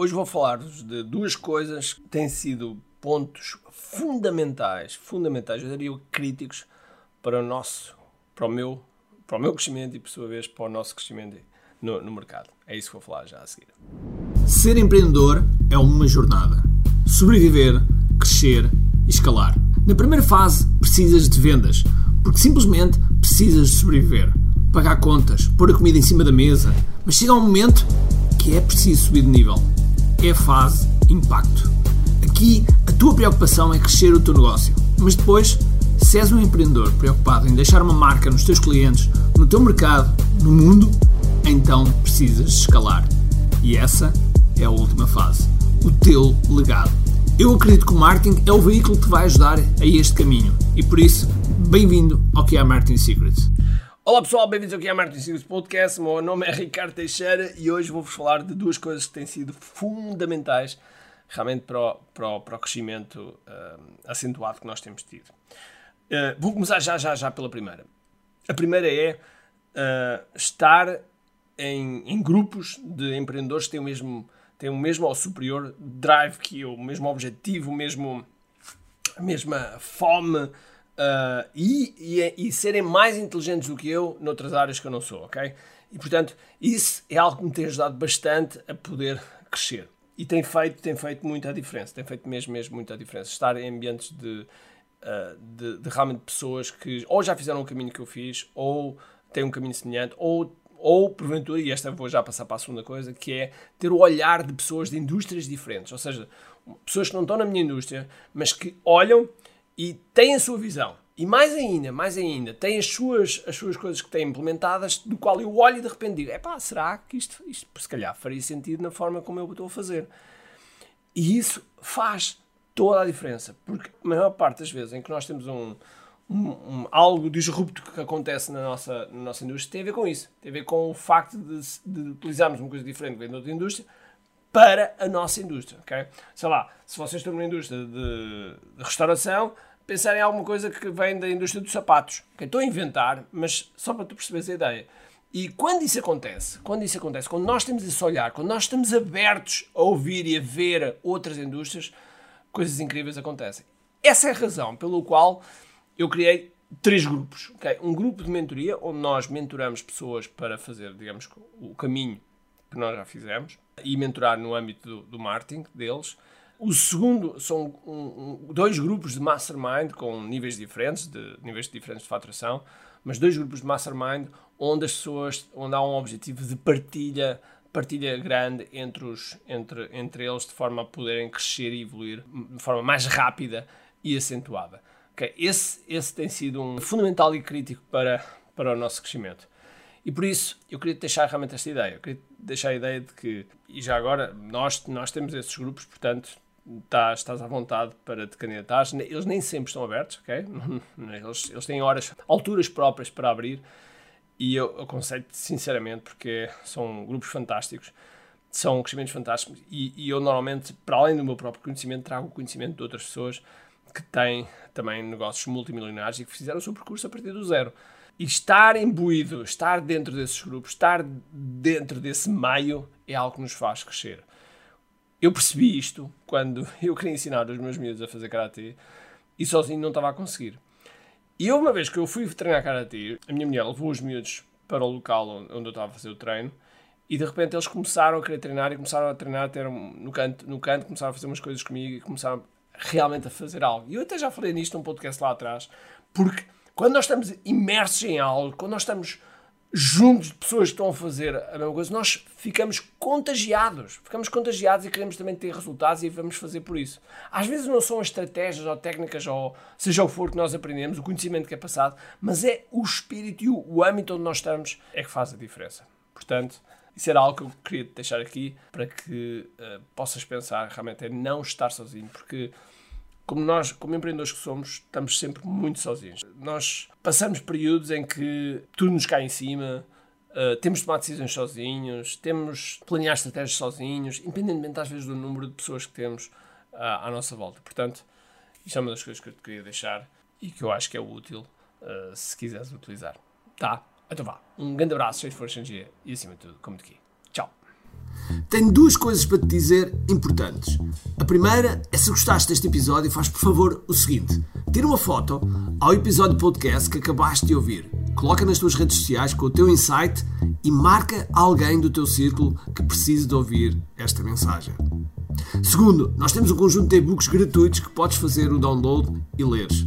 Hoje vou falar-vos de duas coisas que têm sido pontos fundamentais, fundamentais, eu diria críticos para o nosso, para o meu, para o meu crescimento e por sua vez para o nosso crescimento no, no mercado. É isso que vou falar já a seguir. Ser empreendedor é uma jornada. Sobreviver, crescer e escalar. Na primeira fase precisas de vendas, porque simplesmente precisas de sobreviver, pagar contas, pôr a comida em cima da mesa, mas chega um momento que é preciso subir de nível. É a fase impacto. Aqui a tua preocupação é crescer o teu negócio, mas depois, se és um empreendedor preocupado em deixar uma marca nos teus clientes, no teu mercado, no mundo, então precisas escalar. E essa é a última fase, o teu legado. Eu acredito que o marketing é o veículo que te vai ajudar a este caminho e por isso, bem-vindo ao que é Marketing Secrets. Olá pessoal, bem-vindos ao que é Marketing Secrets Podcast. O meu nome é Ricardo Teixeira e hoje vou-vos falar de duas coisas que têm sido fundamentais realmente para o, para o, para o crescimento uh, acentuado que nós temos tido. Uh, vou começar já, já, já pela primeira. A primeira é uh, estar em, em, grupos de empreendedores que têm o mesmo, têm o mesmo ou superior drive que eu, o mesmo objetivo, o mesmo, a mesma fome uh, e, e, e, serem mais inteligentes do que eu noutras áreas que eu não sou, ok? E portanto, isso é algo que me tem ajudado bastante a poder crescer. E tem feito, tem feito muita diferença, tem feito mesmo, mesmo muita diferença. Estar em ambientes de, uh, de, de realmente pessoas que ou já fizeram o caminho que eu fiz, ou têm um caminho semelhante, ou ou, porventura, e esta vou já passar para a segunda coisa, que é ter o olhar de pessoas de indústrias diferentes. Ou seja, pessoas que não estão na minha indústria, mas que olham e têm a sua visão. E mais ainda, mais ainda, têm as suas, as suas coisas que têm implementadas, do qual eu olho e de repente digo: é pá, será que isto, isto se calhar faria sentido na forma como eu estou a fazer? E isso faz toda a diferença, porque a maior parte das vezes em que nós temos um, um, um, algo disrupto que acontece na nossa, na nossa indústria tem a ver com isso. Tem a ver com o facto de, de utilizarmos uma coisa diferente que vem de outra indústria para a nossa indústria. Okay? Sei lá, se vocês estão numa indústria de, de restauração, pensarem em alguma coisa que vem da indústria dos sapatos. Okay? Estou a inventar, mas só para tu perceberes a ideia. E quando isso acontece, quando isso acontece, quando nós temos esse olhar, quando nós estamos abertos a ouvir e a ver outras indústrias, coisas incríveis acontecem. Essa é a razão pelo qual eu criei três grupos. Okay? Um grupo de mentoria, onde nós mentoramos pessoas para fazer, digamos, o caminho que nós já fizemos e mentorar no âmbito do, do marketing deles. O segundo são dois grupos de mastermind com níveis diferentes, de níveis diferentes de faturação, mas dois grupos de mastermind onde as pessoas, onde há um objetivo de partilha, partilha grande entre, os, entre, entre eles de forma a poderem crescer e evoluir de forma mais rápida e acentuada. Okay, esse, esse tem sido um fundamental e crítico para, para o nosso crescimento. E por isso eu queria deixar realmente esta ideia. Eu queria deixar a ideia de que, e já agora, nós, nós temos esses grupos, portanto, estás, estás à vontade para te candidatar. Eles nem sempre estão abertos, ok? Eles, eles têm horas, alturas próprias para abrir. E eu aconselho sinceramente, porque são grupos fantásticos, são crescimentos fantásticos. E, e eu normalmente, para além do meu próprio conhecimento, trago o conhecimento de outras pessoas que têm também negócios multimilionários e que fizeram o seu percurso a partir do zero. E estar imbuído, estar dentro desses grupos, estar dentro desse meio é algo que nos faz crescer. Eu percebi isto quando eu queria ensinar os meus miúdos a fazer karatê e sozinho não estava a conseguir. E uma vez que eu fui treinar karatê, a minha mulher levou os miúdos para o local onde eu estava a fazer o treino e de repente eles começaram a querer treinar e começaram a treinar ter no canto, no canto, começaram a fazer umas coisas comigo e começaram realmente a fazer algo. E eu até já falei nisto num podcast lá atrás, porque quando nós estamos imersos em algo, quando nós estamos juntos de pessoas que estão a fazer a mesma coisa, nós ficamos contagiados. Ficamos contagiados e queremos também ter resultados e vamos fazer por isso. Às vezes não são as estratégias ou técnicas ou seja o que for que nós aprendemos, o conhecimento que é passado, mas é o espírito e o, âmbito onde nós estamos é que faz a diferença. Portanto, isso era algo que eu queria deixar aqui para que uh, possas pensar realmente é não estar sozinho, porque como nós, como empreendedores que somos, estamos sempre muito sozinhos. Nós passamos períodos em que tudo nos cai em cima, uh, temos de tomar decisões sozinhos, temos de planear estratégias sozinhos, independentemente às vezes do número de pessoas que temos uh, à nossa volta. Portanto, isto é uma das coisas que eu te queria deixar e que eu acho que é útil uh, se quiseres utilizar. Tá? Então vá. Um grande abraço, cheio de força, energia e acima de tudo, como te aqui. Tenho duas coisas para te dizer importantes. A primeira é se gostaste deste episódio, faz por favor o seguinte: tira uma foto ao episódio podcast que acabaste de ouvir, coloca nas tuas redes sociais com o teu insight e marca alguém do teu círculo que precise de ouvir esta mensagem. Segundo, nós temos um conjunto de e-books gratuitos que podes fazer o download e leres.